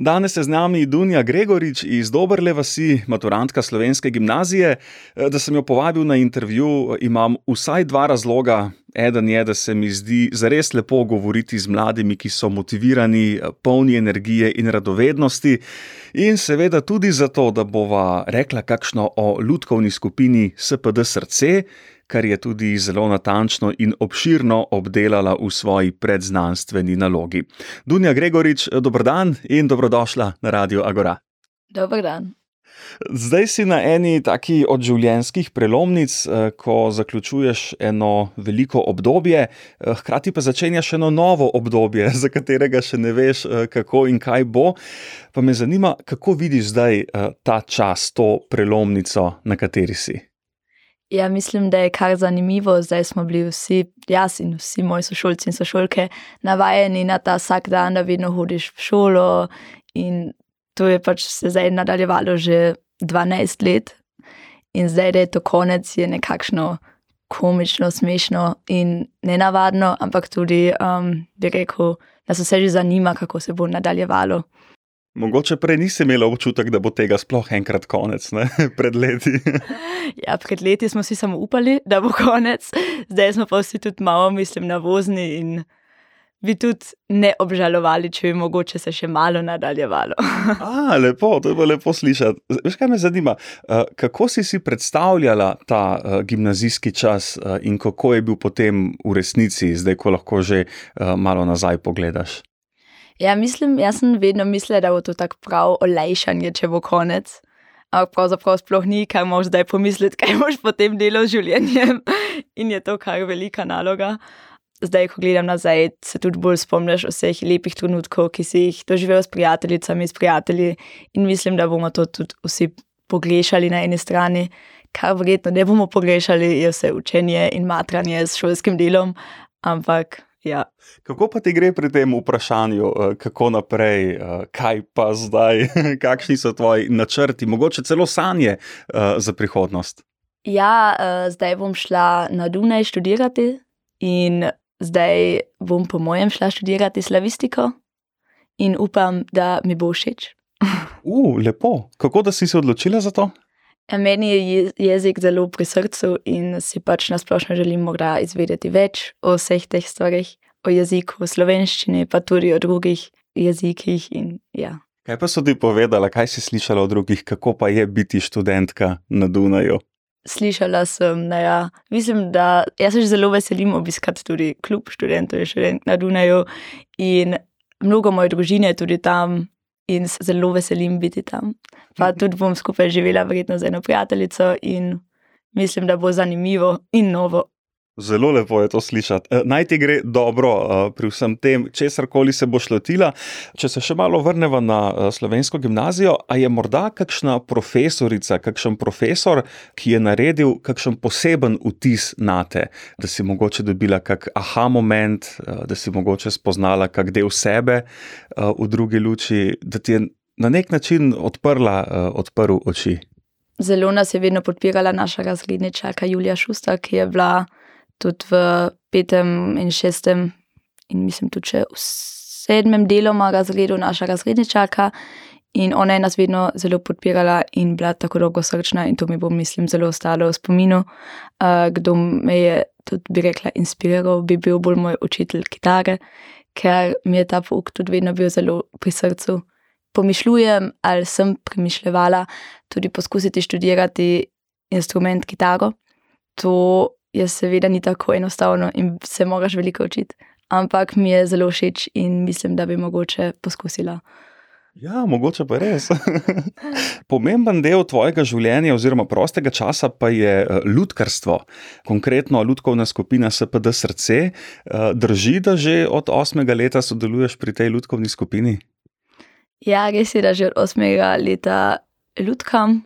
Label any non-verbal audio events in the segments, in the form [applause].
Danes je z nami Dunja Gregorič iz Dobrle vasi, maturantka slovenske gimnazije. Da sem jo povabil na intervju, imam vsaj dva razloga. Eden je, da se mi zdi zares lepo govoriti z mladimi, ki so motivirani, polni energije in radovednosti, in seveda tudi zato, da bova rekla kakšno o ljudkovni skupini SPD Srce, kar je tudi zelo natančno in obširno obdelala v svoji predznanstveni nalogi. Dunja Gregorič, dobrodan in dobrodošla na Radio Agora. Dobrodan. Zdaj si na eni taki od življenjskih prelomnic, ko zaključuješ eno veliko obdobje, hkrati pa začenjaš eno novo obdobje, [laughs] za katerega še ne veš, kako in kaj bo. Pa me zanima, kako vidiš zdaj ta čas, to prelomnico, na kateri si. Ja, mislim, da je kar zanimivo. Zdaj smo bili vsi, jaz in vsi moji sošolci in sošolke, navajeni na ta vsak dan, da vedno hodiš v šolo. In to je pač se zdaj nadaljevalo že 12 let. In zdaj, da je to konec, je nekakšno komično, smešno in nenavadno, ampak tudi, um, bi rekel, da se vse že zanima, kako se bo nadaljevalo. Mogoče prej nisi imela občutek, da bo tega sploh enkrat konec, ne? [laughs] pred leti. [laughs] ja, pred leti smo si samo upali, da bo konec, zdaj smo pa vsi tudi malo, mislim, navozni in bi tudi ne obžalovali, če bi mogoče se še malo nadaljevalo. [laughs] A, lepo, to je bilo lepo slišati. Veš, kaj me zanima? Kako si si predstavljala ta gimnazijski čas in kako je bil potem v resnici, zdaj, ko lahko že malo nazaj pogledaš? Ja, mislim, jaz sem vedno mislila, da bo to tako prav olajšanje, če bo konec. Ampak pravzaprav sploh ni, kaj moš zdaj pomisliti, kaj moš potem delati z življenjem. [laughs] In je to kar velika naloga. Zdaj, ko gledam nazaj, se tudi bolj spomniš vseh lepih trenutkov, ki si jih doživel s prijateljicami, s prijatelji. In mislim, da bomo to tudi vsi pogrešali na eni strani. Kar verjetno ne bomo pogrešali, je vse učenje in matranje s šolskim delom. Ampak Ja. Kako pa ti gre pri tem vprašanju, kako naprej, kaj pa zdaj, [laughs] kakšni so tvoji načrti, mogoče celo sanje za prihodnost? Ja, zdaj bom šla na Dunaj študirati in zdaj bom, po mojem, šla študirati slavistiko in upam, da mi bo všeč. [laughs] uh, lepo. Kako da si se odločila za to? Meni je jezik zelo pri srcu in si pač nasplošno želim morda izvedeti več o vseh teh stvarih, o jeziku, o slovenščini, pa tudi o drugih jezikih. In, ja. Kaj pa so ti povedala, kaj si slišala o drugih, kako pa je biti študentka na Dunaju? Slišala sem, da ja, mislim, da jaz se zelo veselim obiskati tudi klub študentov in študent na Dunaju. In mnogo moje družine je tudi tam, in se zelo veselim biti tam. Pa tudi bom skupaj živela, verjetno z eno prijateljico, in mislim, da bo zanimivo in novo. Zelo lepo je to slišati. Naj ti gre dobro pri vsem tem, česar koli se boš lotila. Če se še malo vrnemo na slovensko gimnazijo, a je morda kakšna profesorica, kakšen profesor, ki je naredil kakšen poseben vtis na te, da si mogoče dobila kak aha moment, da si mogoče spoznala kak del sebe v drugi luči, da ti je na nek način odprla, odprl oči. Zelo nas je vedno podpirala naša razredničarka Julija Šusta, ki je bila tudi v petem in šestem, in mislim tudi v sedmem deloma razredu naša razredničarka. In ona je nas vedno zelo podpirala in bila tako dolgo srčna, in to mi bo, mislim, zelo ostalo v spominu. Uh, kdo me je tudi, bi rekla, inspiriral, bi bil bolj moj učitelj kitare, ker mi je ta pouk tudi vedno bil zelo pri srcu. Pomišljujem, ali sem premišljala tudi poskusiti študirati instrument kitaro. To je seveda ni tako enostavno in se moraš veliko učiti, ampak mi je zelo všeč in mislim, da bi mogoče poskusila. Ja, mogoče pa res. [laughs] Pomemben del tvojega življenja oziroma prostega časa pa je ljudkarstvo, konkretno ljudkovna skupina SPD Srce. Drži, da že od osmega leta sodeluješ pri tej ljudkovni skupini? Ja, res je, da že od osmega leta ljudkam,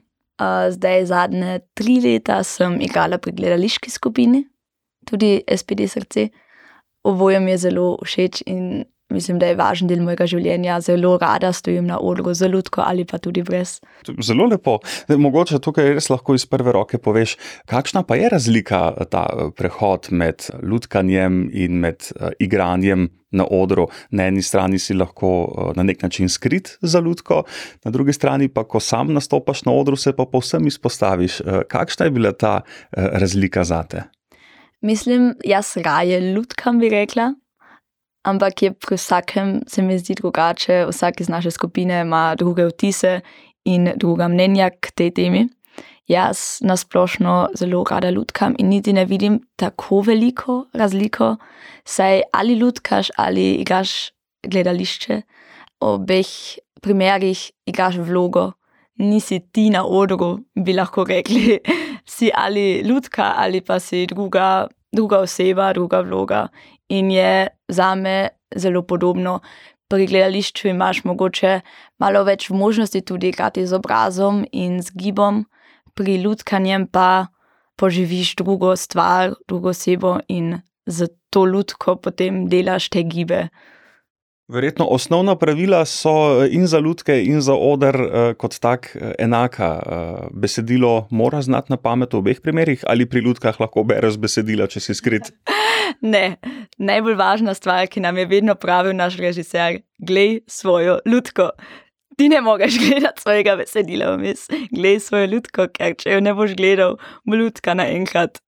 zdaj zadnje tri leta sem igrala pri gledališki skupini, tudi SPD Srce. Oboje mi je zelo všeč in mislim, da je važen del mojega življenja. Zelo rada stojim na odru z lutko ali pa tudi brez. Zelo lepo. Mogoče tukaj res lahko iz prve roke poveš, kakšna pa je razlika ta eh, prehod med lutkanjem in med igranjem. Na odru, na eni strani si lahko na nek način skrit za lutko, na drugi strani pa, ko sam nastopaš na odru, se pa povsem izpostaviš. Uh, kakšna je bila ta uh, razlika za te? Mislim, jaz raje lutkam bi rekla, ampak je pri vsakem, se mi zdi drugače, vsak iz naše skupine ima druge vtise in druga mnenja k tej temi. Jaz nasplošno zelo rada lutkam in niti ne vidim tako veliko razliko, saj ali lutkaš ali igraš gledališče, v obeh primerih igraš vlogo, nisi ti na odru, bi lahko rekli, [laughs] si ali lutka ali pa si druga, druga oseba, druga vloga in je za me zelo podobno. Pri gledališču imaš mogoče malo več možnosti tudi igrati z obrazom in z gibom, pri ljudkanjem pa poživiš drugo stvar, drugo osebo in za to ljudko potem delaš te gibe. Verjetno osnovna pravila so eh, in za ljudke, in za odr eh, kot tak eh, enaka. Besedilo mora znati na pamet v obeh primerih, ali pri ljudkah lahko bereš besedila, če si skrit. [laughs] [laughs] Ne, najbolj važna stvar, ki nam je vedno pravil naš režiser, glej svojo ljudko. Ti ne moreš [laughs] gledati svojega besedila vmes, glej svojo ljudko, ker če jo ne boš gledal, bo ljudka naenkrat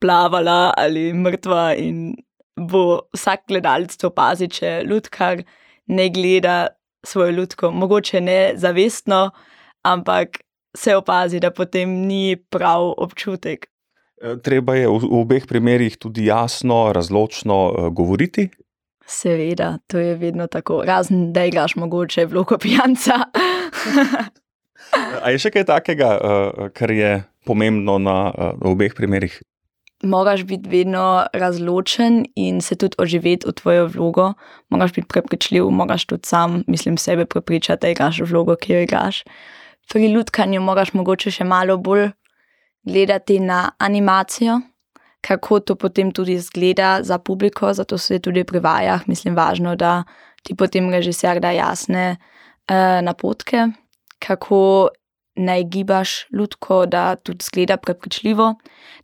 plavala ali mrtva in bo vsak gledalec to opazil, če ljudkar ne gleda svojo ljudko, mogoče ne zavestno, ampak se opazi, da potem ni prav občutek. E, treba je v obeh primerih tudi jasno, razločno e, govoriti. Seveda, to je vedno tako, razen da igraš mogoče vlogo pijanca. [laughs] A je še kaj takega, e, kar je pomembno na obeh primerih? moraš biti vedno razločen in se tudi oživeti v tvojo vlogo, moraš biti prepričljiv, moraš tudi sam, mislim, sebe prepričati, da igraš vlogo, ki jo igraš. Pri ljudkanju moraš mogoče še malo bolj gledati na animacijo, kako to potem tudi izgleda za publiko, zato se tudi pri vajah, mislim, važno, da ti potem režiser da jasne uh, napotke, kako naj gibaš ljudko, da tudi zgleda prepričljivo,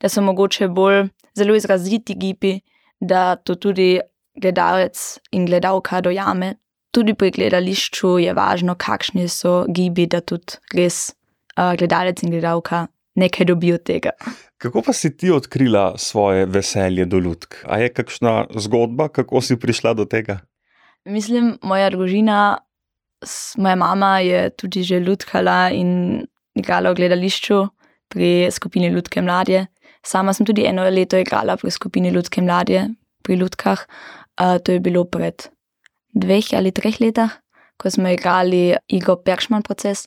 da so mogoče bolj zelo izraziti gibi, da to tudi gledalec in gledalka dojame. Tudi pri gledališču je važno, kakšni so gibi, da tudi res uh, gledalec in gledalka nekaj dobijo od tega. Kako pa si ti odkrila svoje veselje do ljudk? A je kakšna zgodba, kako si prišla do tega? Mislim, moja družina moja mama je tudi že ljudkala in igrala v gledališču pri skupini Ljudke mladje. Sama sem tudi eno leto igrala pri skupini Ljudke mladje, pri Ljudkah. Uh, to je bilo pred dveh ali treh letih, ko smo igrali igro Peršman proces.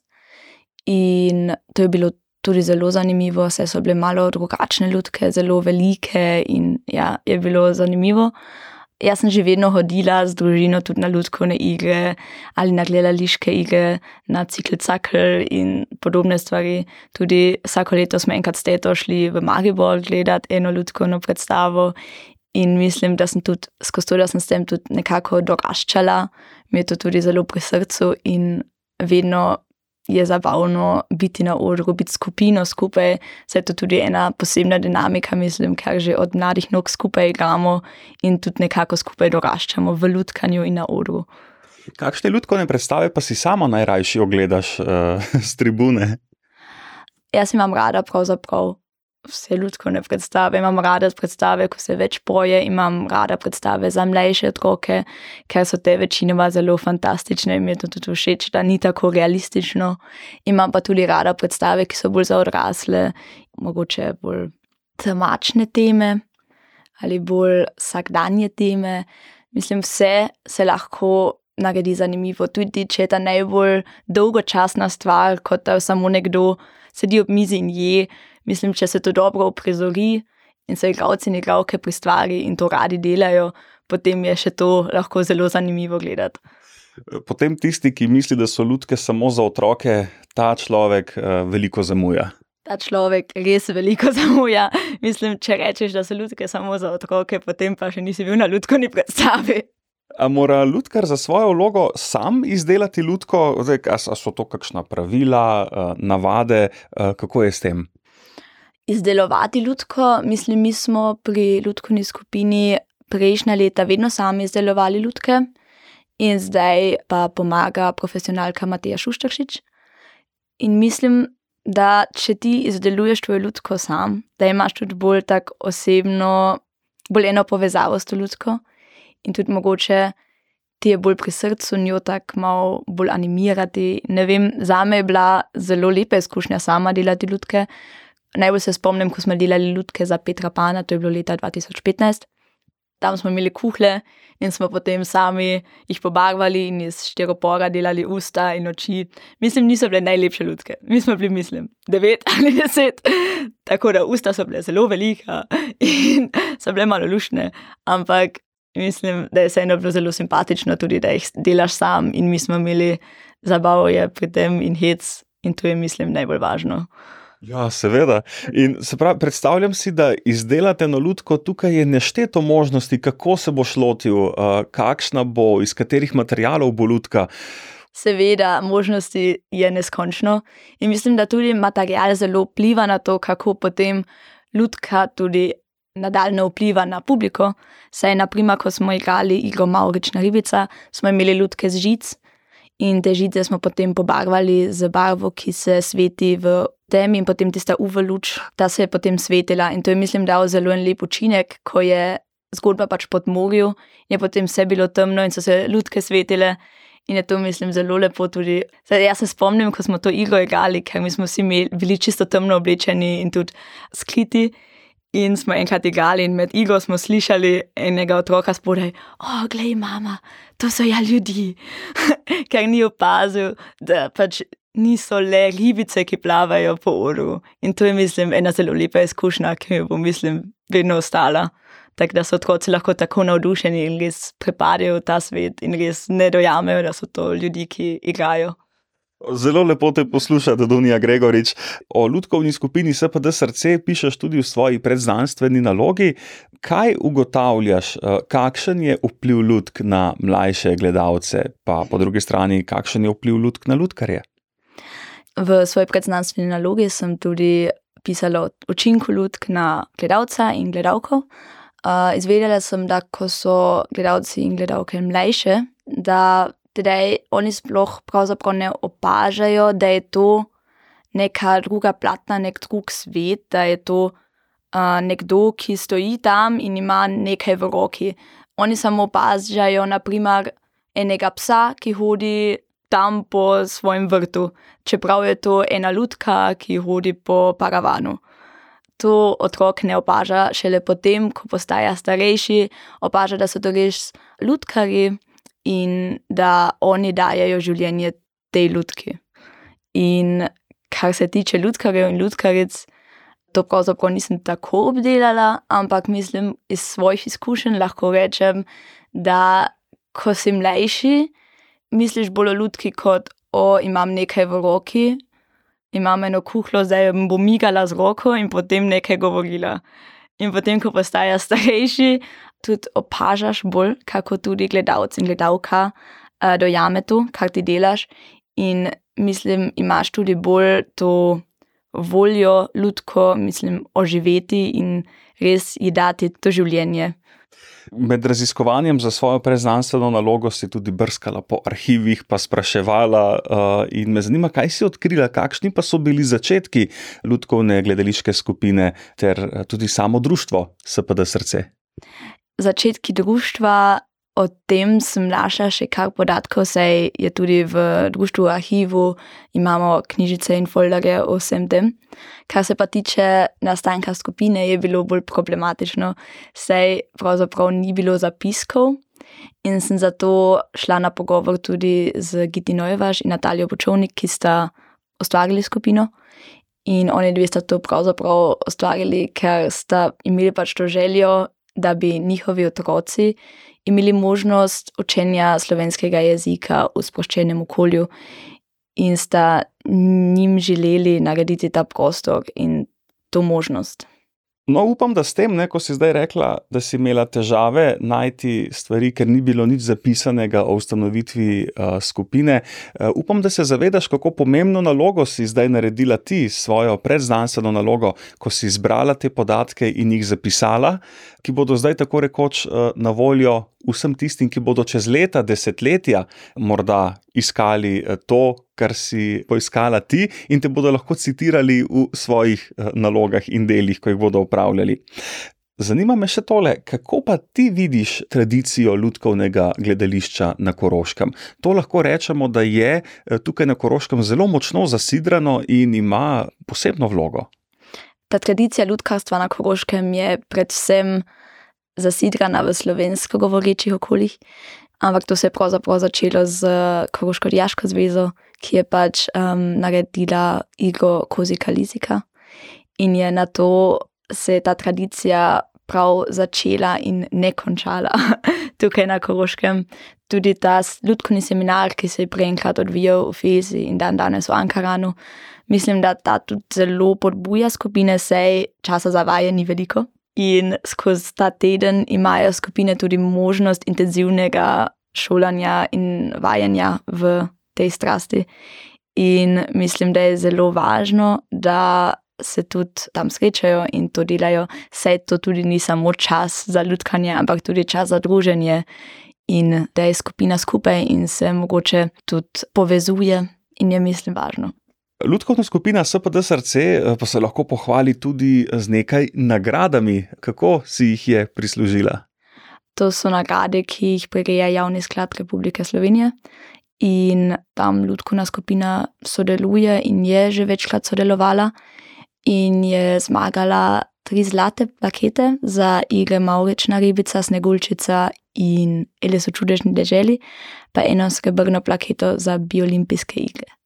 In to je bilo tudi zelo zanimivo, saj so bile malo drugačne ljudke, zelo velike in ja, je bilo zanimivo. Jaz sem že vedno hodila z družino tudi na ljudske igre ali na gledališke igre, na cikl-cakl in podobne stvari. Tudi vsako leto smo enkrat s teto šli v Maribor gledati eno ljudsko predstavo. In mislim, da sem tudi skozi to, da sem s tem tudi nekako doraščala, mi je to tudi zelo pri srcu in vedno je zabavno biti na odru, biti skupino skupaj. Se je to tudi ena posebna dinamika, mislim, ker že od mladih nog skupaj igramo in tudi nekako skupaj doraščamo v ljudkanju in na odru. Kakšne ljudske predstave pa si sama najrajši ogledaš [laughs] uh, z tribune? Jaz imam rada pravzaprav vse ljudske predstave. Imam rada predstave, ko se več poje, imam rada predstave za mlajše otroke, ker so te večinoma zelo fantastične in mi je to tudi všeč, da ni tako realistično. Imam pa tudi rada predstave, ki so bolj za odrasle, mogoče bolj temačne teme ali bolj vsakdanje teme. Mislim, vse se lahko. Naredi zanimivo, tudi če je ta najbolj dolgočasna stvar, kot da samo nekdo sedi ob mizi in je, mislim, če se to dobro uprizori in so igravci in igravke pri stvari in to radi delajo, potem je še to lahko zelo zanimivo gledati. Potem tisti, ki misli, da so ljudke samo za otroke, ta človek uh, veliko zamuja. Ta človek res veliko [laughs] zamuja. Mislim, če rečeš, da so ljudke samo za otroke, potem pa še nisi bil na ljudski predstavi. A mora lutkar za svojo vlogo sam izdelati lutko, Zdaj, a so to kakšna pravila, navade, kako je s tem? Izdelovati lutko, mislim, mi smo pri lutkovni skupini prejšnja leta vedno sami izdelovali lutke, in zdaj pa pomaga profesionalka Mateja Šuštaršič. In mislim, da če ti izdeluješ tvojo lutko sam, da imaš tudi bolj tako osebno, bolj eno povezavo s to lutko, in tudi mogoče ti je bolj pri srcu njo tako malo bolj animirati. Ne vem, zame je bila zelo lepa izkušnja sama delati lutke. Najbolj se spomnim, ko smo delali lutke za Petra Pana, to je bilo leta 2015. Tam smo imeli kuhle in smo potem sami jih pobarvali in iz štiropora delali usta in oči. Mislim, niso bile najlepše lutke. Mi smo bili, mislim, devet [laughs] ali deset. Tako da usta so bile zelo velika in [laughs] so bile malo lušne. Ampak mislim, da je vseeno bilo zelo simpatično tudi, da jih delaš sam in mi smo imeli zabavo pri tem in hec in to je, mislim, najbolj važno. Ja, seveda. In se pravi, predstavljam si, da izdelate eno lutko, tukaj je nešteto možnosti, kako se boš lotil, kakšna bo, iz katerih materialov bo lutka. Seveda, možnosti je neskončno in mislim, da tudi material zelo vpliva na to, kako potem lutka tudi nadaljno vpliva na publiko. Saj, naprimer, ko smo igrali igro Maurična ribica, smo imeli lutke z žic in te žice smo potem pobarvali z barvo, ki se sveti v temi in potem tista UV luč, ta se je potem svetila in to je, mislim, dal zelo en lep učinek, ko je zgodba pač pod morju, je potem vse bilo temno in so se lutke svetile. In je to, mislim, zelo lepo tudi. Zdaj, jaz se spomnim, ko smo to igro igrali, ker smo vsi bili čisto temno oblečeni in tudi skliti. In smo enkrat igrali, in med igro smo slišali enega otroka spodaj: O, glej, mama, to so ja ljudi. [laughs] ker ni opazil, da pač niso le ribice, ki plavajo po oru. In to je, mislim, ena zelo lepa izkušnja, ki mi bo, mislim, vedno ostala. Tako da so otroci lahko tako navdušeni in res prepadajo v ta svet in res ne dojamejo, da so to ljudje, ki igrajo. Zelo lepo te poslušati, Dunja Gregorič. O ljudkovni skupini SPD srce pišeš tudi v svoji predznanstveni nalogi. Kaj ugotavljaš, eh, kakšen je vpliv ljudk na mlajše gledalce, pa po drugi strani, kakšen je vpliv ljudk na ljudkarje? V svoji predznanstveni nalogi sem tudi pisala o učinku ljudk na gledalca in gledalko. Uh, izvedela sem, da ko so gledalci in gledalke mlajše, da tedaj oni sploh ne opažajo, da je to neka druga platna, nek drug svet, da je to uh, nekdo, ki stoji tam in ima nekaj v roki. Oni samo opažajo, naprimer, enega psa, ki hodi tam po svojem vrtu, čeprav je to ena lutka, ki hodi po paravanu. To otrok ne opaža, šele potem, ko postaja starejši, opaža, da so to res lutkari in da oni dajajo življenje tej ljudki. In kar se tiče ljudkarjev in ljudkaric, to pravzaprav nisem tako obdelala, ampak mislim, iz svojih izkušenj lahko rečem, da ko si mlajši, misliš bolj o ljudki kot o imam nekaj v roki. Imam eno kuhlo, zdaj bom migala z roko in potem nekaj govorila. In potem, ko postajaš starejši, tudi opažaš bolj, kako tudi gledalec in gledalka uh, dojame to, kar ti delaš. In mislim, imaš tudi bolj to voljo, ljudko, mislim, oživeti in res ji dati to življenje. Med raziskovanjem za svojo preznanstveno nalogo si tudi brskala po arhivih, pa spraševala, uh, in me zanima, kaj si odkrila, kakšni pa so bili začetki ljudkovne gledališke skupine ter tudi samo društvo SPD Srce začetki društva, o tem sem našla še kar podatkov, saj je tudi v društvu arhivu imamo knjižice in folderje o vsem tem. Kar se pa tiče nastanka skupine, je bilo bolj problematično, saj pravzaprav ni bilo zapiskov. In sem zato šla na pogovor tudi z Giti Nojevaš in Natalijo Počovnik, ki sta ustvarili skupino. In oni dve sta to pravzaprav ustvarili, ker sta imeli pač to željo da bi njihovi otroci imeli možnost učenja slovenskega jezika v sproščenem okolju in sta njim želeli narediti ta prostor in to možnost. No, upam, da s tem, ne, ko si zdaj rekla, da si imela težave najti stvari, ker ni bilo nič zapisanega o ustanovitvi uh, skupine. Uh, upam, da se zavedaš, kako pomembno nalogo si zdaj naredila ti, svojo predznanstveno nalogo, ko si zbrala te podatke in jih zapisala, ki bodo zdaj tako rekoč uh, na voljo vsem tistim, ki bodo čez leta, desetletja morda iskali to, kar si poiskala ti, in te bodo lahko citirali v svojih eh, nalogah in delih, ko jih bodo upravljali. Zanima me še tole, kako pa ti vidiš tradicijo ljudkovnega gledališča na Koroškem? To lahko rečemo, da je eh, tukaj na Koroškem zelo močno zasidrano in ima posebno vlogo. Ta tradicija ljudkarstva na Koroškem je predvsem zasidrana v slovensko govorečih okoljih, ampak to se je pravzaprav začelo z Koroško-Dijaško zvezo, ki je pač um, naredila igro Kozika Lizika. In je na to se je ta tradicija prav začela in ne končala [laughs] tukaj na Koroškem. Tudi ta ljudski seminar, ki se je prej enkrat odvijal v Fezi in dan danes v Ankaranu, mislim, da ta tudi zelo podbuja skupine, sej časa za vaje ni veliko. In skozi ta teden imajo skupine tudi možnost intenzivnega šolanja in vajanja v tej strasti. In mislim, da je zelo važno, da se tudi tam srečajo in to delajo, saj to tudi ni samo čas za ljudkanje, ampak tudi čas za druženje in da je skupina skupaj in se mogoče tudi povezuje in je, mislim, važno. Ljudkovna skupina SPD srce eh, pa se lahko pohvali tudi z nekaj nagradami, kako si jih je prislužila. To so nagrade, ki jih prireja Javni sklad Republike Slovenije in tam ljudkovna skupina sodeluje in je že večkrat sodelovala in je zmagala tri zlate plakete za igre Maurična ribica, Snegulčica in Ele so čudežni deželi, pa eno srebrno plaketo za biolimpijske igre.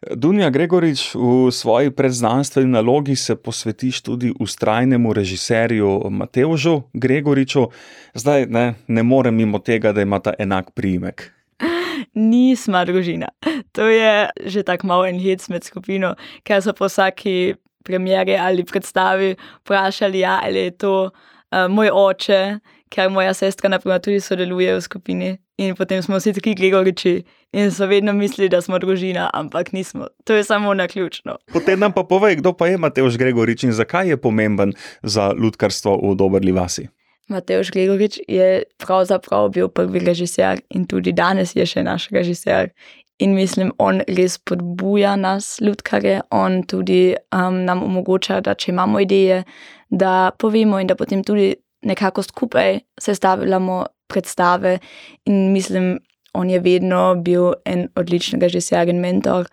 Dunja Gregorič, v svoji predznanstveni nalogi se posvetiš tudi ustrajnemu režiserju Mateužu Gregoriču. Zdaj ne, ne morem mimo tega, da ima ta enak priimek nismo družina. To je že tako malo en hit med skupino, ker so po vsaki premjeri ali predstavi vprašali, ja, ali je to uh, moj oče, ker moja sestra naprimer, tudi sodeluje v skupini. In potem smo vsi taki Gregoriči in so vedno mislili, da smo družina, ampak nismo. To je samo na ključno. Potem nam pa povej, kdo pa je Mateoš Gregorič in zakaj je pomemben za ljudkarstvo v Dobrli vasi. Mateoš Gregorič je pravzaprav bil prvi režiser in tudi danes je še naš režiser. In mislim, on res podbuja nas, ljudkare, on tudi um, nam omogoča, da če imamo ideje, da povemo in da potem tudi nekako skupaj sestavljamo predstave. In mislim, on je vedno bil en odličen režiser in mentor.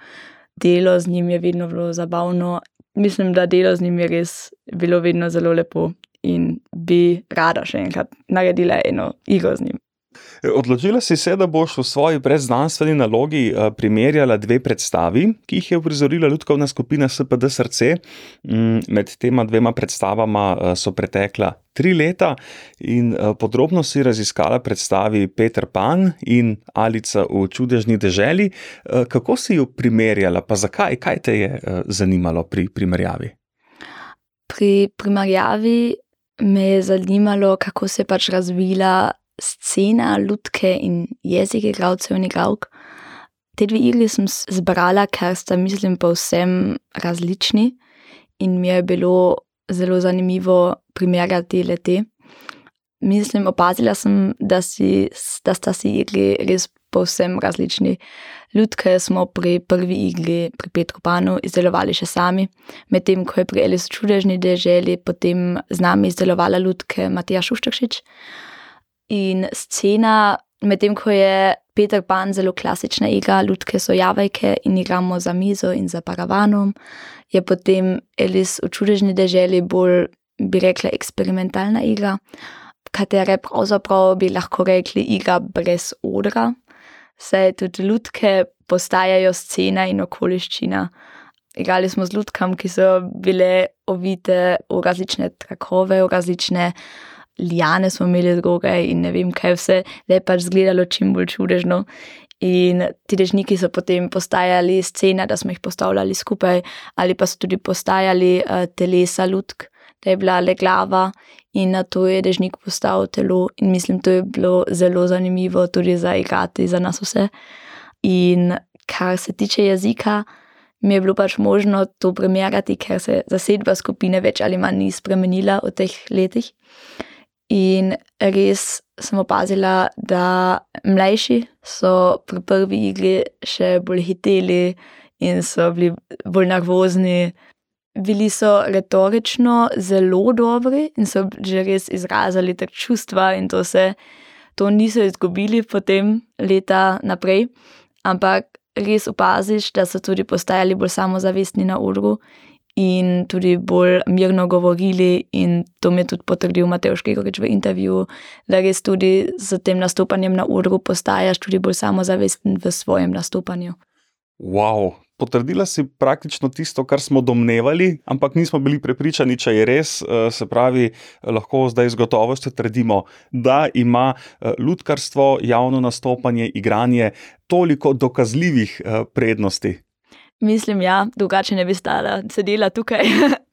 Delo z njim je vedno bilo zabavno. Mislim, da delo z njim je res bilo vedno zelo lepo in bi rada še enkrat naredila eno igro z njim. Odločila si se, da boš v svoji predznanstveni nalogi eh, primerjala dve predstavi, ki jih je uprizorila ljudska skupina SPD Srce. Mm, med tema dvema predstavama eh, so pretekla tri leta in eh, podrobno si raziskala predstavi Peter Pan in Alica v čudežni deželi. Kako si jo primerjala, pa zakaj, kaj te je zanimalo pri primerjavi? Pri primerjavi me je zanimalo, kako se je pač razvila scena ljudke in jezike, gradcev in igralk. Te dve igri sem zbrala, ker sta, mislim, povsem različni in mi je bilo zelo zanimivo primerjati le te. Mislim, opazila sem, da, si, da sta si igri res povsem različni. Ljudke smo pri prvi igri, pri Petru Panu, izdelovali še sami, medtem ko je pri Elisu čudežni deželi potem z nami izdelovala ljudke Matija Šuščakšič. In scena, medtem ko je Peter Pan zelo klasična igra, ljudke so javajke in igramo za mizo in za paravanom, je potem Elis v čudežni deželi bolj, bi rekla, eksperimentalna igra, katere pravzaprav bi lahko rekli igra brez odra se tudi ljudke postajajo scena in okoliščina. Igrali smo z ljudkami, ki so bile ovite v različne trakove, v različne lijane smo imeli druge in ne vem, kaj vse, da je pač izgledalo čim bolj čudežno. In ti dežniki so potem postajali scena, da smo jih postavljali skupaj, ali pa so tudi postajali uh, telesa ljudk, da je bila le glava in na to je dežnik postal telo. In mislim, to je bilo zelo zanimivo tudi za igrati za nas vse. In kar se tiče jezika, mi je bilo pač možno to primerjati, ker se zasedba skupine več ali manj ni spremenila v teh letih. In res sem opazila, da mlajši so pri prvi igri še bolj hiteli in so bili bolj nervozni. Bili so retorično zelo dobri in so že res izrazili te čustva, in to se to niso izgubili potem leta naprej. Ampak res opaziš, da so tudi postajali bolj samozavestni na urgu in tudi bolj mirno govorili. In to mi je tudi potrdil Mateoš Gregorič v intervjuju, da res tudi z tem nastopanjem na urgu postaješ tudi bolj samozavesten v svojem nastopanju. Wow, potrdila si praktično tisto, kar smo domnevali, ampak nismo bili prepričani, če je res. Eh, se pravi, lahko zdaj z gotovostjo trdimo, da ima eh, ljudkarstvo, javno nastopanje, igranje toliko dokazljivih eh, prednosti. Mislim, ja, drugače ne bi stala, sedela tukaj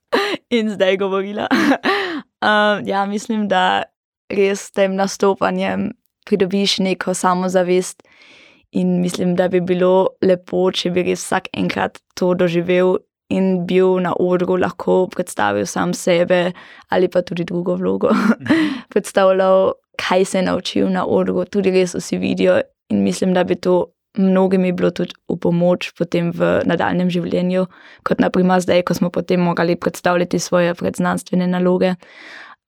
[laughs] in zdaj govorila. [laughs] um, ja, mislim, da res s tem nastopanjem pridobiš neko samozavest. In mislim, da bi bilo lepo, če bi res vsak enkrat to doživel in bil na odru, lahko predstavil sam sebe ali pa tudi drugo vlogo. [laughs] Predstavljal, kaj se je naučil na odru, tudi res vsi vidijo. In mislim, da bi to mnogim bilo tudi v pomoč potem v nadaljem življenju, kot naprimer zdaj, ko smo potem morali predstavljati svoje predznanstvene naloge,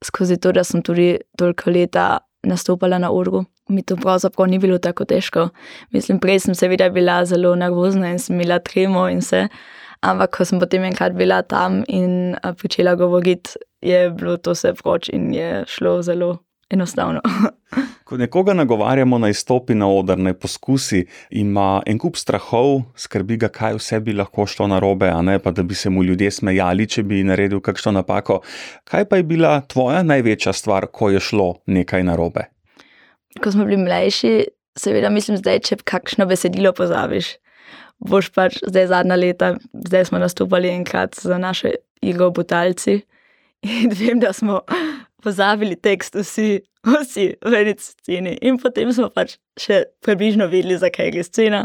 skozi to, da sem tudi toliko leta nastopala na urgu. Mi to pravzaprav ni bilo tako težko. Mislim, prej sem seveda bila zelo nervozna in sem imela tremo in vse, ampak ko sem potem enkrat bila tam in začela govoriti, je bilo to vse proč in je šlo zelo enostavno. [laughs] Ko nekoga nagovarjamo na izstopi na oder, naj poskusi, ima en kup strahov, skrbi ga, kaj vse bi lahko šlo na robe, a ne pa da bi se mu ljudje smejali, če bi naredil kakšno napako. Kaj pa je bila tvoja največja stvar, ko je šlo nekaj na robe? Ko smo bili mlajši, seveda mislim, zdaj, če kakšno besedilo pozabiš. Boš pač zdaj zadnja leta, zdaj smo nastopali enkrat za naše igro Butalci in [laughs] vem, da smo pozabili tekst, vsi, vsi v eni sceni. In potem smo pač še približno vedeli, zakaj je scena,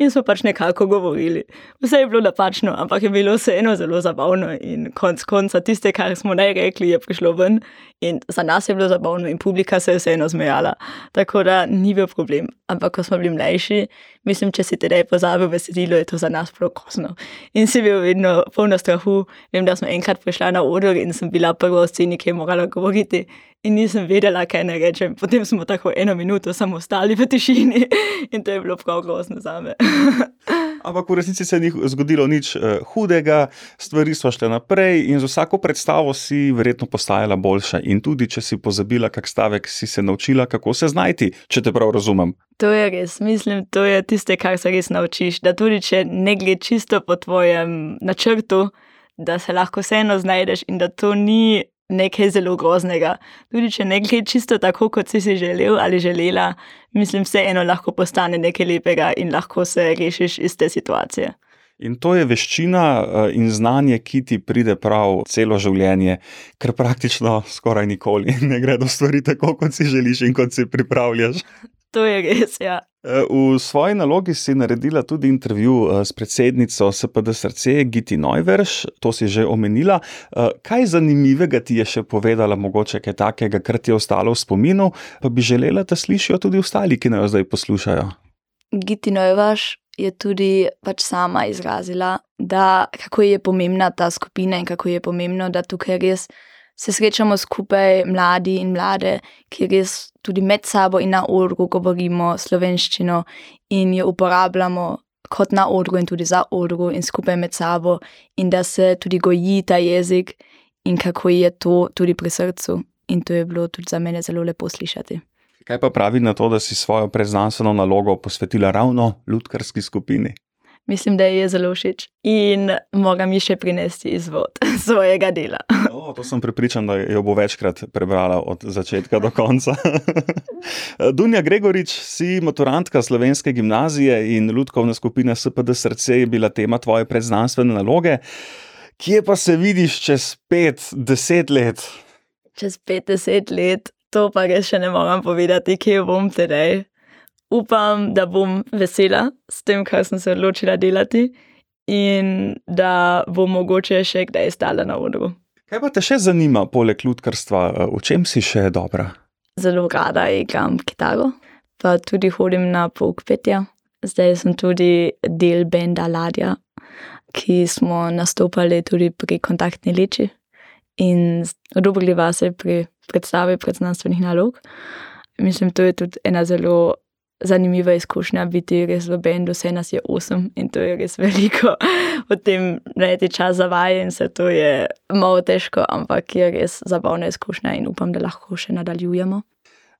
in smo pač nekako govorili. Vse je bilo napačno, ampak je bilo vseeno zelo zabavno. In konc konca tiste, kar smo naj rekli, je prišlo ven. In za nas je bilo zabavno, in publika se je vseeno zmejala. Tako da ni bil problem. Ampak ko smo bili mlajši, mislim, če si tedaj pozabil besedilo, je to za nas bilo kosno. In si bil vedno polno strahu. Vem, da smo enkrat prišli na odor in sem bila prva v sceni, ki je morala govoriti in nisem vedela, kaj naj rečem. Potem smo tako eno minuto samo ostali v tišini in to je bilo prav grozno za me. [laughs] Ampak v resnici se ni zgodilo nič uh, hudega, stvari so šle naprej in z vsako predstavo si verjetno postajala boljša. In tudi, če si pozabila, kak stavek si se naučila, kako se znajti, če te prav razumem. To je res, mislim, to je tiste, kar se res naučiš. Da tudi, če ne gre čisto po tvojem načrtu, da se lahko vseeno znajdeš in da to ni nekaj zelo groznega. Tudi če ne gre čisto tako, kot si si želel ali želela, mislim, vseeno lahko postane nekaj lepega in lahko se rešiš iz te situacije. In to je veščina eh, in znanje, ki ti pride prav celo življenje, ker praktično skoraj nikoli [laughs] ne gre do stvari tako, kot si želiš in kot si pripravljaš. To je res, ja. V svoji nalogi si naredila tudi intervju eh, s predsednico SPD Srce, Giti Neuverš, to si že omenila. Eh, kaj zanimivega ti je še povedala, mogoče kaj takega, kar ti je ostalo v spominu, pa bi želela, da slišijo tudi ostali, ki nas zdaj poslušajo? Giti Neuverš je tudi pač sama izrazila, da kako je pomembna ta skupina in kako je pomembno, da tukaj res se srečamo skupaj, mladi in mlade, ki res tudi med sabo in na odru govorimo slovenščino in jo uporabljamo kot na odru in tudi za odru in skupaj med sabo, in da se tudi goji ta jezik in kako je to tudi pri srcu. In to je bilo tudi za mene zelo lepo slišati. Kaj pa pravi na to, da si svojo preznanstveno nalogo posvetila ravno ljudkarski skupini? Mislim, da ji je zelo všeč in moram ji še prinesti izvod [laughs] svojega dela. O, to sem pripričan, da jo bo večkrat prebrala od začetka do konca. [laughs] Dunja Gregorič, si maturantka slovenske gimnazije in ljudkovna skupina SPD Srce je bila tema tvoje predznanstvene naloge. Kje pa se vidiš čez pet, deset let? Čez pet, deset let, to pa res še ne morem povedati, kje bom tedaj. Upam, da bom vesela s tem, kar sem se odločila delati in da bom mogoče še kdaj stala na odru. Kaj pa te še zanima, poleg ljudkarstva, v čem si še dobra? Zelo rada igram kitaro, pa tudi hodim na pouk petja. Zdaj sem tudi del benda Ladja, ki smo nastopali tudi pri kontaktni leči in odobrili vas pri predstavi predznanstvenih nalog. Mislim, to je tudi ena zelo zanimiva izkušnja biti res v bendu, vse nas je osem in to je res veliko. [laughs] Potem najti čas za vaje in se to je malo težko, ampak je res zabavna izkušnja in upam, da lahko še nadaljujemo.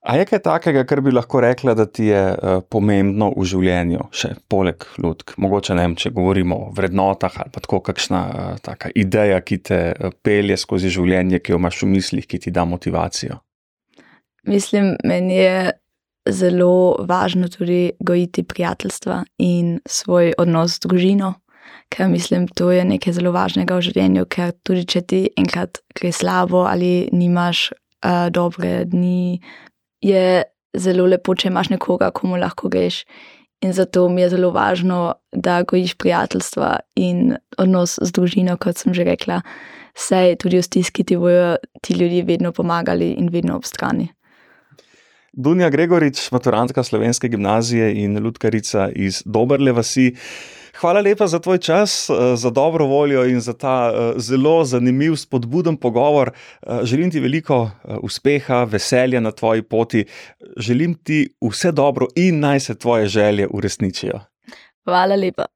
A je kaj takega, kar bi lahko rekla, da ti je uh, pomembno v življenju, še poleg ljudk? Mogoče ne vem, če govorimo o vrednotah ali pa tako kakšna uh, taka ideja, ki te uh, pelje skozi življenje, ki jo imaš v mislih, ki ti da motivacijo. Mislim, meni je zelo važno tudi gojiti prijateljstva in svoj odnos z družino, ker mislim, to je nekaj zelo važnega v življenju, ker tudi če ti enkrat gre slabo ali nimaš uh, dobre dni, je zelo lepo, če imaš nekoga, komu lahko greš. In zato mi je zelo važno, da gojiš prijateljstva in odnos z družino, kot sem že rekla, saj tudi v stiski ti bojo ti ljudje vedno pomagali in vedno ob strani. Dunja Gregorič, maturantka slovenske gimnazije in ljudkarica iz Dobrle vasi. Hvala lepa za tvoj čas, eh, za dobro voljo in za ta eh, zelo zanimiv, spodbuden pogovor. Eh, želim ti veliko uspeha, veselja na tvoji poti. Želim ti vse dobro in naj se tvoje želje uresničijo. Hvala lepa.